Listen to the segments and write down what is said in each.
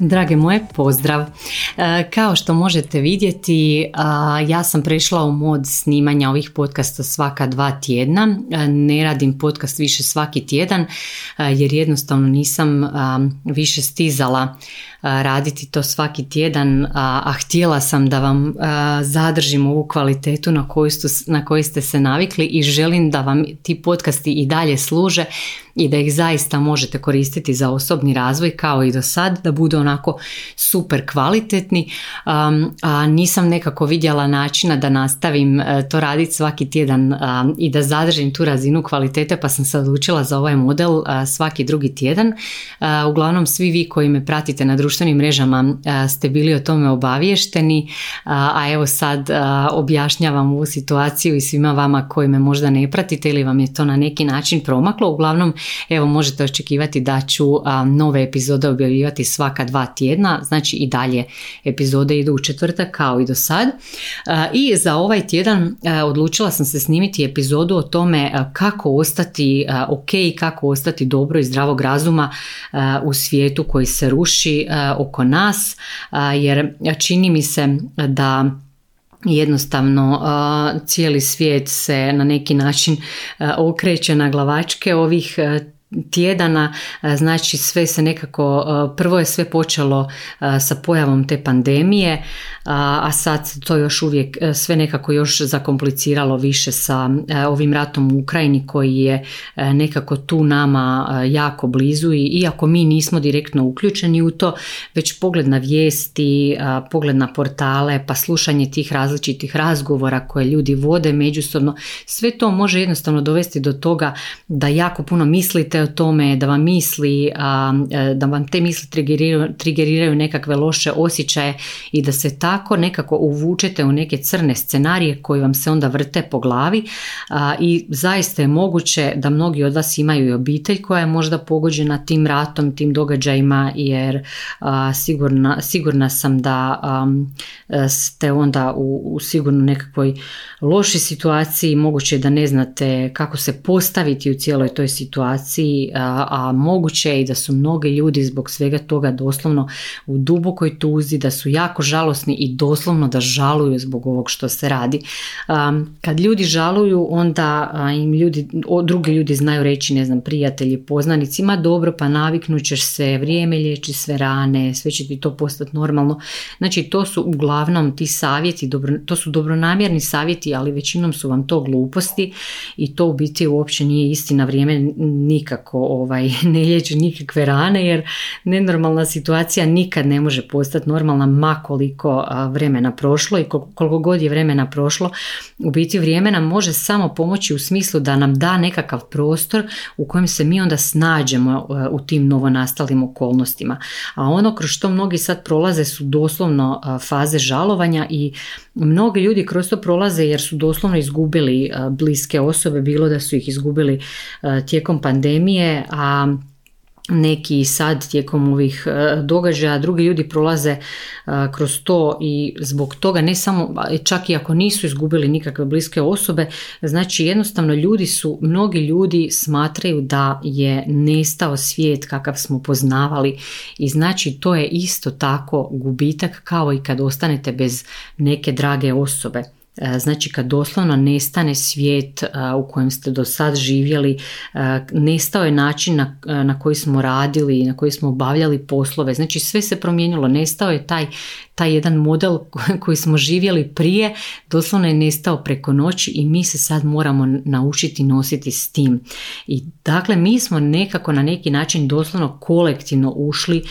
Drage moje, pozdrav. E, kao što možete vidjeti, ja sam prešla u mod snimanja ovih podcasta svaka dva tjedna. E, ne radim podcast više svaki tjedan e, jer jednostavno nisam više stizala raditi to svaki tjedan, a htjela sam da vam zadržim ovu kvalitetu na koju, na koju ste se navikli i želim da vam ti podcasti i dalje služe i da ih zaista možete koristiti za osobni razvoj kao i do sad, da budu onako super kvalitetni, a nisam nekako vidjela načina da nastavim e, to raditi svaki tjedan i da zadržim tu razinu kvalitete pa sam se odlučila za ovaj model svaki drugi tjedan. Uglavnom svi vi koji me pratite na društvenim mrežama ste bili o tome obaviješteni, a evo sad objašnjavam ovu situaciju i svima vama koji me možda ne pratite ili vam je to na neki način promaklo. Uglavnom Evo možete očekivati da ću nove epizode objavljivati svaka dva tjedna, znači i dalje epizode idu u četvrtak kao i do sad. I za ovaj tjedan odlučila sam se snimiti epizodu o tome kako ostati ok, kako ostati dobro i zdravog razuma u svijetu koji se ruši oko nas, jer čini mi se da jednostavno cijeli svijet se na neki način okreće na glavačke ovih tjedana, znači sve se nekako, prvo je sve počelo sa pojavom te pandemije, a sad to još uvijek e, sve nekako još zakompliciralo više sa e, ovim ratom u Ukrajini koji je e, nekako tu nama jako blizu i iako mi nismo direktno uključeni u to, već pogled na vijesti, pogled na portale, pa slušanje tih različitih razgovora koje ljudi vode međusobno, sve to može jednostavno dovesti do toga da jako puno mislite o tome, da vam misli, da vam te misli trigeriraju, nekakve loše osjećaje i da se ta tako nekako uvučete u neke crne scenarije koji vam se onda vrte po glavi i zaista je moguće da mnogi od vas imaju i obitelj koja je možda pogođena tim ratom, tim događajima jer sigurna, sigurna sam da ste onda u, u sigurno nekakvoj lošoj situaciji, moguće je da ne znate kako se postaviti u cijeloj toj situaciji, a, a moguće je i da su mnogi ljudi zbog svega toga doslovno u dubokoj tuzi, da su jako žalosni i doslovno da žaluju zbog ovog što se radi. Kad ljudi žaluju, onda im ljudi, drugi ljudi znaju reći, ne znam, prijatelji, poznanici, ma dobro, pa naviknut ćeš se, vrijeme liječi sve rane, sve će ti to postati normalno. Znači, to su uglavnom ti savjeti, dobro, to su dobronamjerni savjeti, ali većinom su vam to gluposti i to u biti uopće nije istina vrijeme nikako ovaj, ne liječi nikakve rane, jer nenormalna situacija nikad ne može postati normalna, makoliko vremena prošlo i koliko god je vremena prošlo, u biti vrijeme nam može samo pomoći u smislu da nam da nekakav prostor u kojem se mi onda snađemo e, u tim novonastalim okolnostima. A ono kroz što mnogi sad prolaze su doslovno e, faze žalovanja i mnogi ljudi kroz to prolaze jer su doslovno izgubili e, bliske osobe, bilo da su ih izgubili tijekom pandemije, a neki sad tijekom ovih e, događaja, drugi ljudi prolaze e, kroz to i zbog toga ne samo, čak i ako nisu izgubili nikakve bliske osobe, znači jednostavno ljudi su, mnogi ljudi smatraju da je nestao svijet kakav smo poznavali i znači to je isto tako gubitak kao i kad ostanete bez neke drage osobe. E, znači kad doslovno nestane svijet e, u kojem ste do sad živjeli, e, nestao je način na, na koji smo radili, na koji smo obavljali poslove, znači sve se promijenilo, nestao je taj taj jedan model koji smo živjeli prije. Doslovno je nestao preko noći i mi se sad moramo naučiti nositi s tim. I dakle mi smo nekako na neki način doslovno kolektivno ušli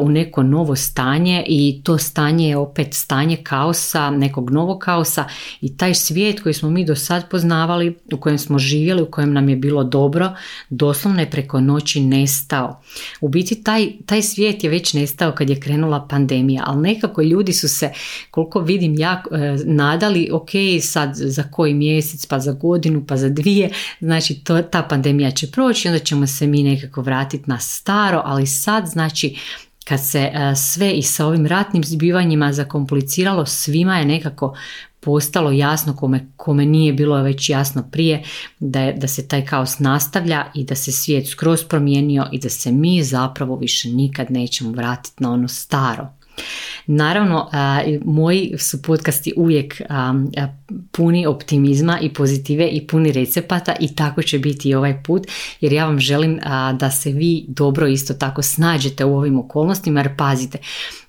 u neko novo stanje i to stanje je opet stanje kaosa, nekog novog kaosa i taj svijet koji smo mi do sad poznavali, u kojem smo živjeli, u kojem nam je bilo dobro, doslovno je preko noći nestao. U biti taj, taj svijet je već nestao kad je krenula pandemija, ali nekako ljudi su se, koliko vidim ja, e, nadali, ok, sad za koji mjesec, pa za godinu, pa za dvije, znači to, ta pandemija će proći, onda ćemo se mi nekako vratiti na staro, ali sad znači kad se e, sve i sa ovim ratnim zbivanjima zakompliciralo, svima je nekako postalo jasno kome, kome nije bilo već jasno prije da, je, da se taj kaos nastavlja i da se svijet skroz promijenio i da se mi zapravo više nikad nećemo vratiti na ono staro. Naravno, moji su podcasti uvijek puni optimizma i pozitive i puni recepata i tako će biti i ovaj put jer ja vam želim da se vi dobro isto tako snađete u ovim okolnostima jer pazite,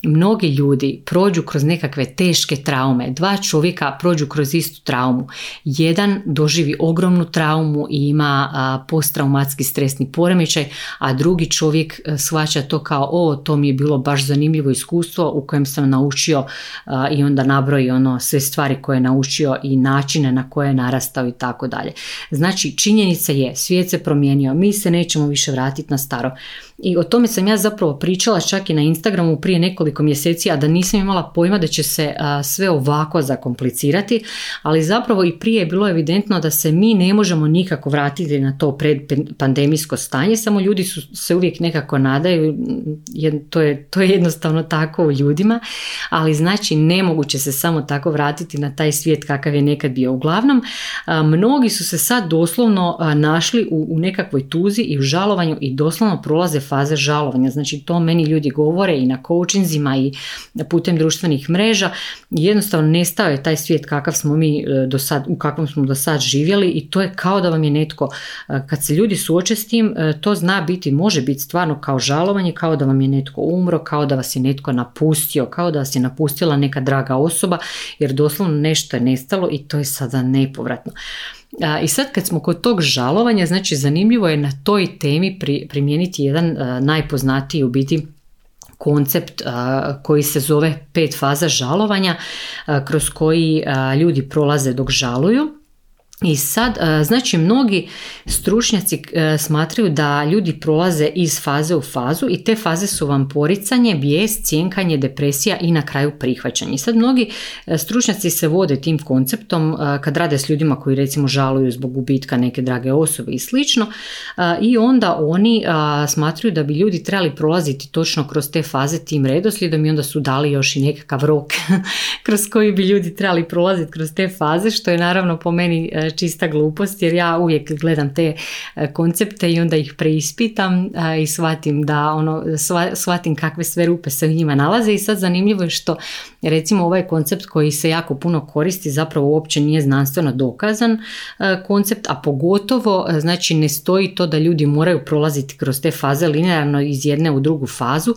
mnogi ljudi prođu kroz nekakve teške traume, dva čovjeka prođu kroz istu traumu, jedan doživi ogromnu traumu i ima posttraumatski stresni poremećaj, a drugi čovjek shvaća to kao o, to mi je bilo baš zanimljivo iskustvo u kojem sam naučio i onda nabroji ono sve stvari koje je naučio i načine na koje je narastao i tako dalje. Znači činjenica je, svijet se promijenio, mi se nećemo više vratiti na staro. I o tome sam ja zapravo pričala čak i na Instagramu prije nekoliko mjeseci, a da nisam imala pojma da će se sve ovako zakomplicirati, ali zapravo i prije je bilo evidentno da se mi ne možemo nikako vratiti na to predpandemijsko stanje, samo ljudi su se uvijek nekako nadaju, to je, to je jednostavno tako u ljudima, ali znači nemoguće se samo tako vratiti na taj svijet kakav je nekad bio. Uglavnom, mnogi su se sad doslovno našli u, u nekakvoj tuzi i u žalovanju i doslovno prolaze faze žalovanja. Znači to meni ljudi govore i na coachinzima i putem društvenih mreža. Jednostavno nestao je taj svijet kakav smo mi e, do sad, u kakvom smo do sad živjeli i to je kao da vam je netko, e, kad se ljudi suoče s tim, e, to zna biti, može biti stvarno kao žalovanje, kao da vam je netko umro, kao da vas je netko napustio, kao da vas je napustila neka draga osoba, jer doslovno nešto je nestalo i to je sada nepovratno. I sad kad smo kod tog žalovanja, znači zanimljivo je na toj temi primijeniti jedan najpoznatiji u biti koncept koji se zove pet faza žalovanja kroz koji ljudi prolaze dok žaluju i sad, e, znači mnogi stručnjaci e, smatraju da ljudi prolaze iz faze u fazu i te faze su vam poricanje, bijes, cijenkanje, depresija i na kraju prihvaćanje. I sad mnogi e, stručnjaci se vode tim konceptom kad rade s ljudima koji recimo žaluju zbog gubitka neke drage osobe i slično i onda oni smatraju da bi ljudi trebali prolaziti točno kroz te faze tim redoslijedom i onda su dali još i nekakav rok kroz koji bi ljudi trebali prolaziti kroz te faze što je naravno po meni čista glupost jer ja uvijek gledam te e, koncepte i onda ih preispitam i shvatim da ono, shvatim kakve sve rupe se u njima nalaze. I sad zanimljivo je što recimo ovaj koncept koji se jako puno koristi zapravo uopće nije znanstveno dokazan e, koncept, a pogotovo e, znači ne stoji to da ljudi moraju prolaziti kroz te faze linearno iz jedne u drugu fazu,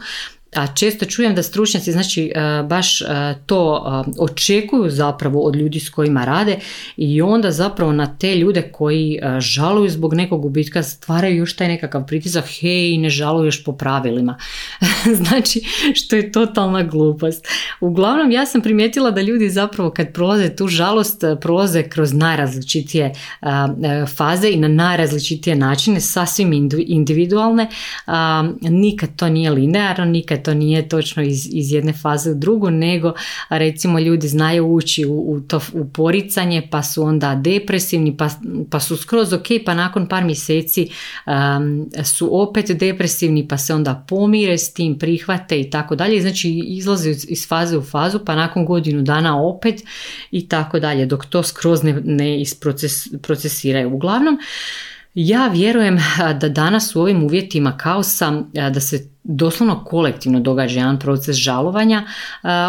a često čujem da stručnjaci znači e, baš e, to e, očekuju zapravo od ljudi s kojima rade i onda zapravo na te ljude koji žaluju zbog nekog gubitka stvaraju još taj nekakav pritisak hej ne žaluješ po pravilima. Znači što je totalna glupost. Uglavnom ja sam primijetila da ljudi zapravo kad prolaze tu žalost prolaze kroz najrazličitije faze i na najrazličitije načine sasvim individualne. Nikad to nije linearno nikad to nije točno iz, iz jedne faze u drugu, nego recimo ljudi znaju ući u, u to u poricanje pa su onda depresivni pa, pa su skroz ok pa nakon par mjeseci su opet depresivni pa se onda pomire s tim prihvate i tako dalje. Znači izlaze iz faze u fazu pa nakon godinu dana opet i tako dalje dok to skroz ne, ne isprocesiraju uglavnom ja vjerujem da danas u ovim uvjetima kaosa da se doslovno kolektivno događa jedan proces žalovanja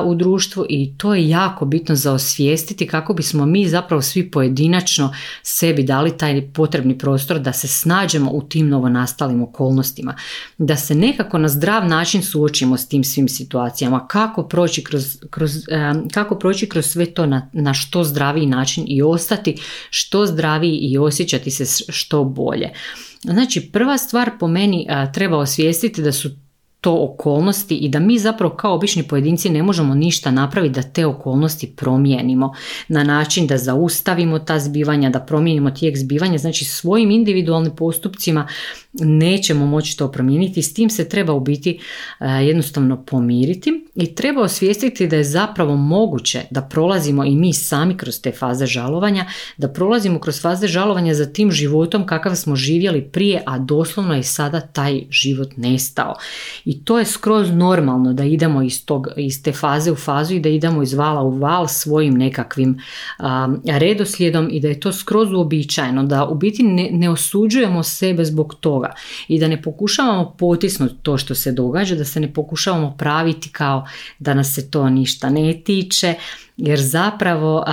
u društvu i to je jako bitno za osvijestiti kako bismo mi zapravo svi pojedinačno sebi dali taj potrebni prostor da se snađemo u tim novonastalim okolnostima, da se nekako na zdrav način suočimo s tim svim situacijama, kako proći kroz, kroz, kako proći kroz sve to na, na što zdraviji način i ostati što zdraviji i osjećati se što bolje. Znači prva stvar po meni treba osvijestiti da su to okolnosti i da mi zapravo kao obični pojedinci ne možemo ništa napraviti da te okolnosti promijenimo. Na način da zaustavimo ta zbivanja, da promijenimo tijek zbivanja, znači svojim individualnim postupcima nećemo moći to promijeniti, s tim se treba u biti e, jednostavno pomiriti i treba osvijestiti da je zapravo moguće da prolazimo i mi sami kroz te faze žalovanja, da prolazimo kroz faze žalovanja za tim životom kakav smo živjeli prije, a doslovno je sada taj život nestao. I to je skroz normalno da idemo iz, tog, iz te faze u fazu i da idemo iz vala u val svojim nekakvim redoslijedom i da je to skroz uobičajeno, da u biti ne, ne osuđujemo sebe zbog toga i da ne pokušavamo potisnuti to što se događa, da se ne pokušavamo praviti kao da nas se to ništa ne tiče, jer zapravo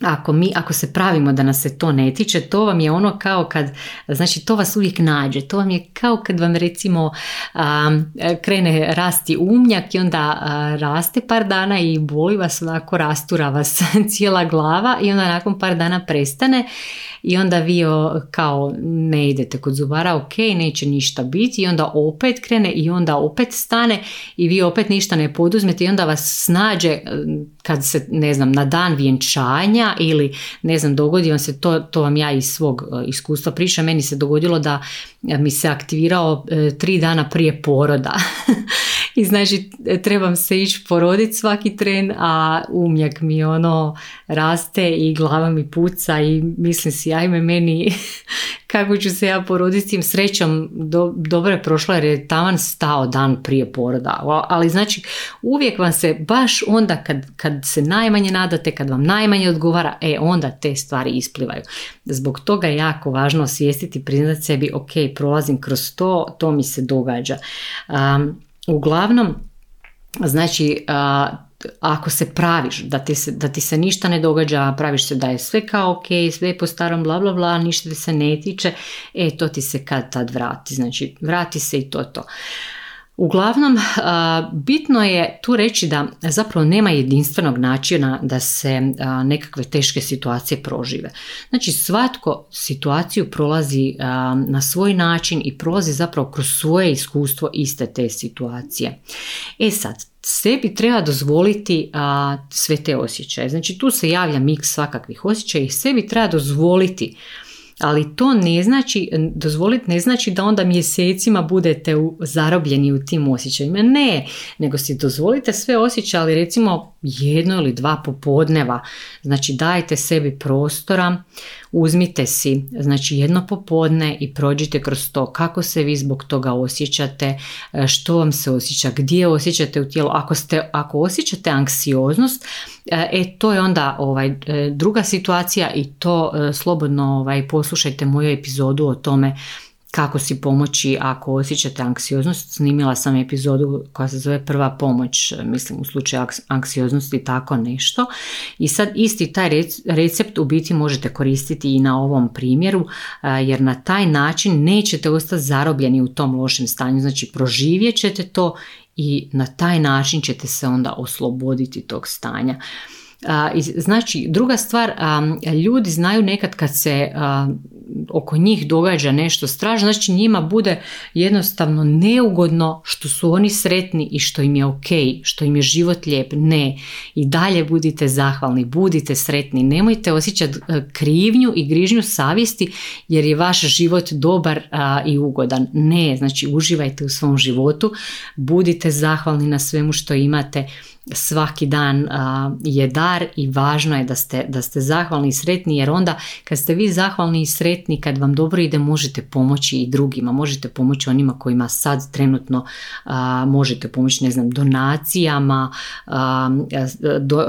ako mi, ako se pravimo da nas se to ne tiče, to vam je ono kao kad, znači to vas uvijek nađe, to vam je kao kad vam recimo krene rasti umnjak i onda raste par dana i boli vas onako, rastura vas cijela glava i onda nakon par dana prestane i onda vi kao ne idete kod zubara, ok, neće ništa biti i onda opet krene i onda opet stane i vi opet ništa ne poduzmete i onda vas snađe kad se, ne znam, na dan vjenčanja ili ne znam, dogodi vam se, to, to vam ja iz svog e, iskustva pričam, meni se dogodilo da e, mi se aktivirao e, tri dana prije poroda. I znači trebam se ići poroditi svaki tren, a umjak mi ono raste i glava mi puca i mislim si ajme meni kako ću se ja poroditi s tim srećom? Do, dobro je prošlo jer je taman stao dan prije poroda. Ali znači uvijek vam se baš onda kad, kad se najmanje nadate kad vam najmanje odgovara e onda te stvari isplivaju. Zbog toga je jako važno osvijestiti priznati sebi ok prolazim kroz to to mi se događa. Um, uglavnom znači ako se praviš da ti se, da ti se ništa ne događa, praviš se da je sve kao ok, sve je po starom bla bla bla, ništa ti se ne tiče, e to ti se kad tad vrati, znači vrati se i to to. Uglavnom, bitno je tu reći da zapravo nema jedinstvenog načina da se nekakve teške situacije prožive. Znači, svatko situaciju prolazi na svoj način i prolazi zapravo kroz svoje iskustvo iste te situacije. E sad, sebi treba dozvoliti sve te osjećaje. Znači, tu se javlja miks svakakvih osjećaja i sebi treba dozvoliti ali to ne znači, dozvoliti ne znači da onda mjesecima budete zarobljeni u tim osjećajima. Ne, nego si dozvolite sve osjećaje, ali recimo jedno ili dva popodneva. Znači dajte sebi prostora, uzmite si znači jedno popodne i prođite kroz to kako se vi zbog toga osjećate, e, što vam se osjeća, gdje osjećate u tijelu. Ako, ste, ako osjećate anksioznost, e, e to je onda ovaj, e, druga situacija i to slobodno ovaj, poslušajte moju epizodu o tome kako si pomoći ako osjećate anksioznost. Snimila sam epizodu koja se zove prva pomoć, mislim u slučaju anksioznosti i tako nešto. I sad isti taj recept u biti možete koristiti i na ovom primjeru jer na taj način nećete ostati zarobljeni u tom lošem stanju. Znači proživjet ćete to i na taj način ćete se onda osloboditi tog stanja. Znači, druga stvar, ljudi znaju nekad kad se oko njih događa nešto strašno, znači njima bude jednostavno neugodno što su oni sretni i što im je ok, što im je život lijep. Ne, i dalje budite zahvalni, budite sretni, nemojte osjećati krivnju i grižnju savjesti jer je vaš život dobar i ugodan. Ne, znači uživajte u svom životu, budite zahvalni na svemu što imate svaki dan je dar i važno je da ste, da ste zahvalni i sretni jer onda kad ste vi zahvalni i sretni kad vam dobro ide možete pomoći i drugima možete pomoći onima kojima sad trenutno možete pomoći ne znam donacijama do,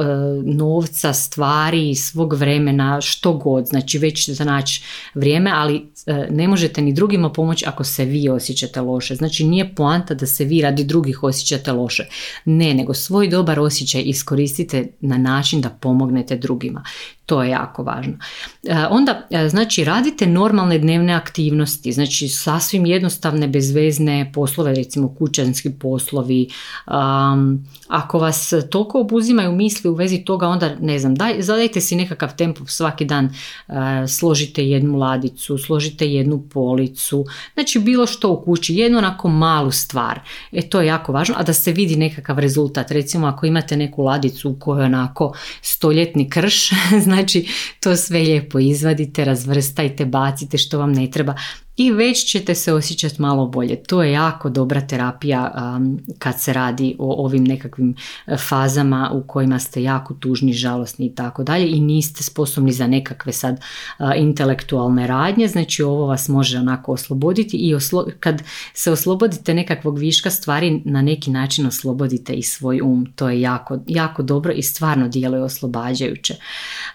novca stvari svog vremena što god znači već za naći vrijeme ali ne možete ni drugima pomoći ako se vi osjećate loše znači nije poanta da se vi radi drugih osjećate loše ne nego svoj dobar osjećaj iskoristite na način da pomognete drugima. To je jako važno. E, onda, e, znači, radite normalne dnevne aktivnosti, znači sasvim jednostavne, bezvezne poslove, recimo kućanski poslovi. ako vas toliko obuzimaju misli u vezi toga, onda ne znam, daj, zadajte si nekakav tempo svaki dan, uh, složite jednu ladicu, složite jednu policu, znači bilo što u kući, jednu onako malu stvar. E to je jako važno, a da se vidi nekakav rezultat. Recimo ako imate neku ladicu u kojoj onako stoljetni krš, znači to sve lijepo izvadite, razvrstajte, bacite što vam ne treba i već ćete se osjećati malo bolje. To je jako dobra terapija um, kad se radi o ovim nekakvim e, fazama u kojima ste jako tužni, žalosni i tako dalje i niste sposobni za nekakve sad intelektualne radnje, znači ovo vas može onako osloboditi i kad se oslobodite nekakvog viška stvari na neki način oslobodite i svoj um. To je jako, jako dobro i stvarno djeluje oslobađajuće.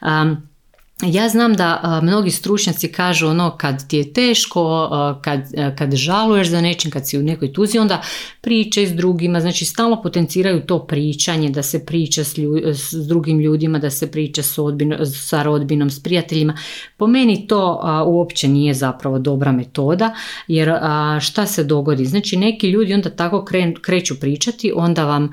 Um, ja znam da mnogi stručnjaci kažu ono kad ti je teško, kad, kad žaluješ za nečim, kad si u nekoj tuzi, onda pričaj s drugima, znači stalno potenciraju to pričanje, da se priča s, s drugim ljudima, da se priča s sa rodbinom, s prijateljima. Po meni to uopće nije zapravo dobra metoda, jer šta se dogodi? Znači neki ljudi onda tako kreću pričati, onda vam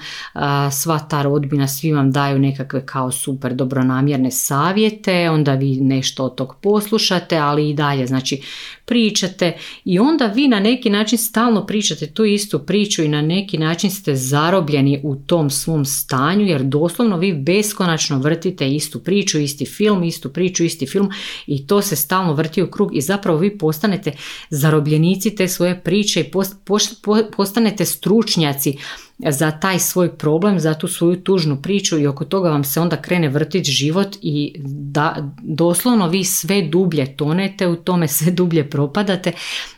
sva ta rodbina, svi vam daju nekakve kao super dobronamjerne savjete, onda vi nešto od tog poslušate, ali i dalje, znači pričate i onda vi na neki način stalno pričate tu istu priču i na neki način ste zarobljeni u tom svom stanju jer doslovno vi beskonačno vrtite istu priču, isti film, istu priču, isti film i to se stalno vrti u krug i zapravo vi postanete zarobljenici te svoje priče i postanete stručnjaci za taj svoj problem, za tu svoju tužnu priču i oko toga vam se onda krene vrtiti život i da doslovno vi sve dublje tonete u tome, sve dublje propadate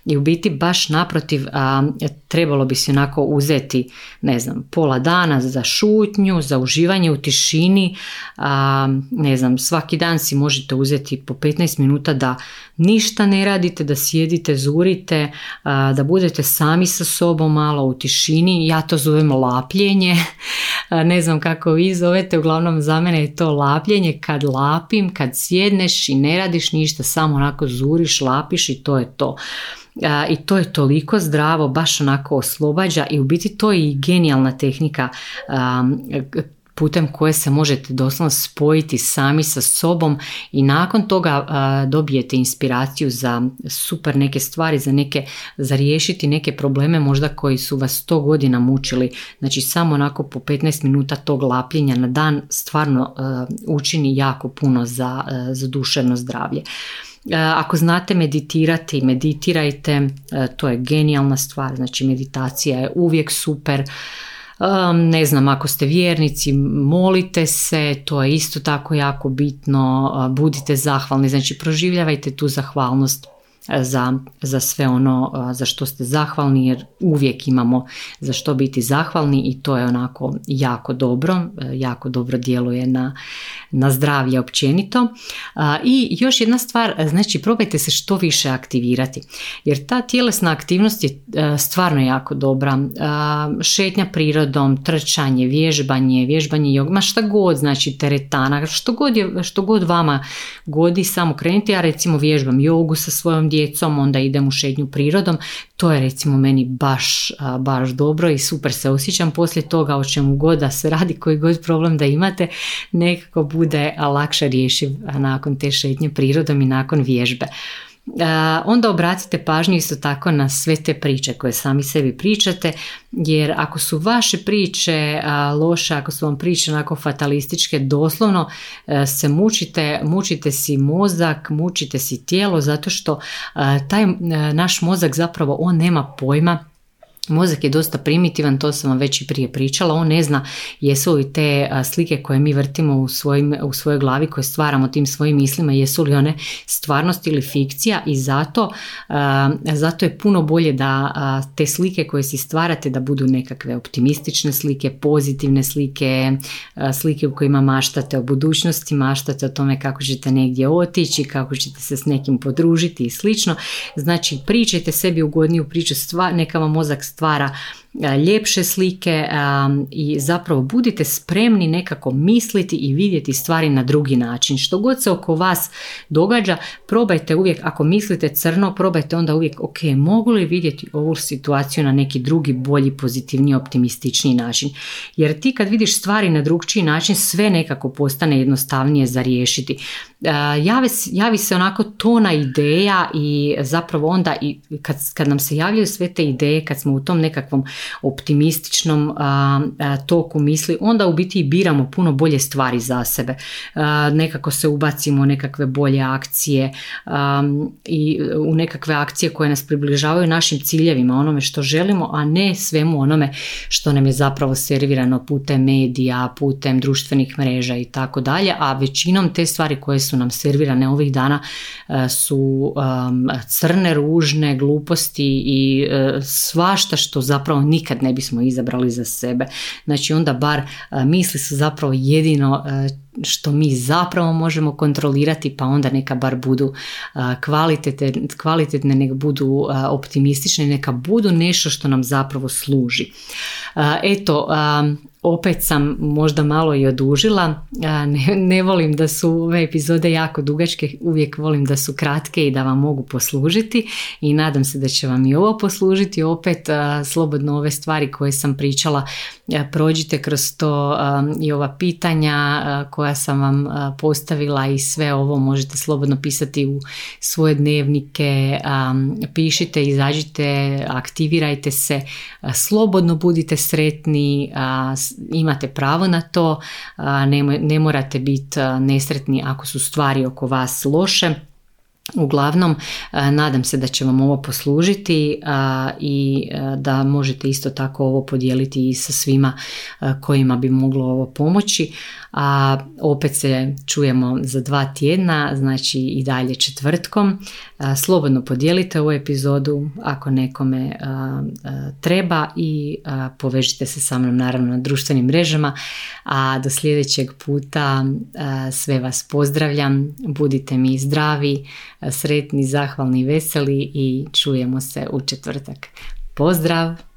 i u biti baš naprotiv a, trebalo bi se onako uzeti ne znam pola dana za šutnju, za uživanje u tišini, a, ne znam svaki dan si možete uzeti po 15 minuta da ništa ne radite, da sjedite, zurite, da budete sami sa sobom malo u tišini, ja to zovem lapljenje, ne znam kako vi zovete, uglavnom za mene je to lapljenje kad lapim, kad sjedneš i ne radiš ništa, samo onako zuriš, lapiš i to je to. I to je toliko zdravo, baš onako oslobađa i u biti to je i genijalna tehnika putem koje se možete doslovno spojiti sami sa sobom i nakon toga dobijete inspiraciju za super neke stvari, za neke, za riješiti neke probleme možda koji su vas 100 godina mučili. Znači samo onako po 15 minuta tog lapljenja na dan stvarno učini jako puno za, za duševno zdravlje. Ako znate meditirati, meditirajte, to je genijalna stvar, znači meditacija je uvijek super ne znam, ako ste vjernici, molite se, to je isto tako jako bitno, budite zahvalni, znači proživljavajte tu zahvalnost za, za sve ono za što ste zahvalni jer uvijek imamo za što biti zahvalni i to je onako jako dobro, e, jako dobro djeluje na, na zdravlje općenito. I još jedna stvar, znači probajte se što više aktivirati jer ta tjelesna aktivnost je e, stvarno jako dobra. Šetnja prirodom, trčanje, vježbanje, vježbanje jogma, šta god znači teretana, što god, je, što god vama godi samo krenuti, ja recimo vježbam jogu sa svojom djecom, onda idem u šetnju prirodom, to je recimo meni baš, baš dobro i super se osjećam poslije toga o čemu god da se radi, koji god problem da imate, nekako bude lakše rješiv nakon te šetnje prirodom i nakon vježbe onda obratite pažnju isto tako na sve te priče koje sami sebi pričate, jer ako su vaše priče loše, ako su vam priče onako fatalističke, doslovno e, se mučite, mučite si mozak, mučite si tijelo, zato što taj e, naš mozak zapravo on nema pojma Mozak je dosta primitivan, to sam vam već i prije pričala, on ne zna jesu li te slike koje mi vrtimo u, svojim, u svojoj glavi, koje stvaramo tim svojim mislima, jesu li one stvarnost ili fikcija i zato, zato je puno bolje da te slike koje si stvarate da budu nekakve optimistične slike, pozitivne slike, slike u kojima maštate o budućnosti, maštate o tome kako ćete negdje otići, kako ćete se s nekim podružiti i slično. Znači pričajte sebi ugodniju priču, stvar, neka vam mozak stvara ljepše slike i zapravo budite spremni nekako misliti i vidjeti stvari na drugi način. Što god se oko vas događa, probajte uvijek, ako mislite crno, probajte onda uvijek, ok, mogu li vidjeti ovu situaciju na neki drugi, bolji, pozitivniji, optimističniji način. Jer ti kad vidiš stvari na drugčiji način, sve nekako postane jednostavnije za riješiti. Javi, javi se onako tona ideja i zapravo onda i kad, kad nam se javljaju sve te ideje, kad smo u tom nekakvom optimističnom toku misli, onda u biti biramo puno bolje stvari za sebe. nekako se ubacimo u nekakve bolje akcije i u nekakve akcije koje nas približavaju našim ciljevima, onome što želimo, a ne svemu onome što nam je zapravo servirano putem medija, putem društvenih mreža i tako dalje, a većinom te stvari koje su nam servirane ovih dana su crne, ružne, gluposti i svašta što zapravo nikad ne bismo izabrali za sebe. Znači onda bar misli su zapravo jedino što mi zapravo možemo kontrolirati pa onda neka bar budu kvalitetne, kvalitetne neka budu optimistične, neka budu nešto što nam zapravo služi. Eto, opet sam možda malo i odužila. Ne, ne volim da su ove epizode jako dugačke, uvijek volim da su kratke i da vam mogu poslužiti i nadam se da će vam i ovo poslužiti. Opet slobodno ove stvari koje sam pričala prođite kroz to i ova pitanja koja sam vam postavila i sve ovo možete slobodno pisati u svoje dnevnike. Pišite, izađite, aktivirajte se, slobodno budite sretni, imate pravo na to, ne, ne morate biti nesretni ako su stvari oko vas loše. Uglavnom, nadam se da će vam ovo poslužiti i da možete isto tako ovo podijeliti i sa svima kojima bi moglo ovo pomoći a opet se čujemo za dva tjedna, znači i dalje četvrtkom. Slobodno podijelite ovu epizodu ako nekome treba i povežite se sa mnom naravno na društvenim mrežama, a do sljedećeg puta sve vas pozdravljam, budite mi zdravi, sretni, zahvalni, veseli i čujemo se u četvrtak. Pozdrav!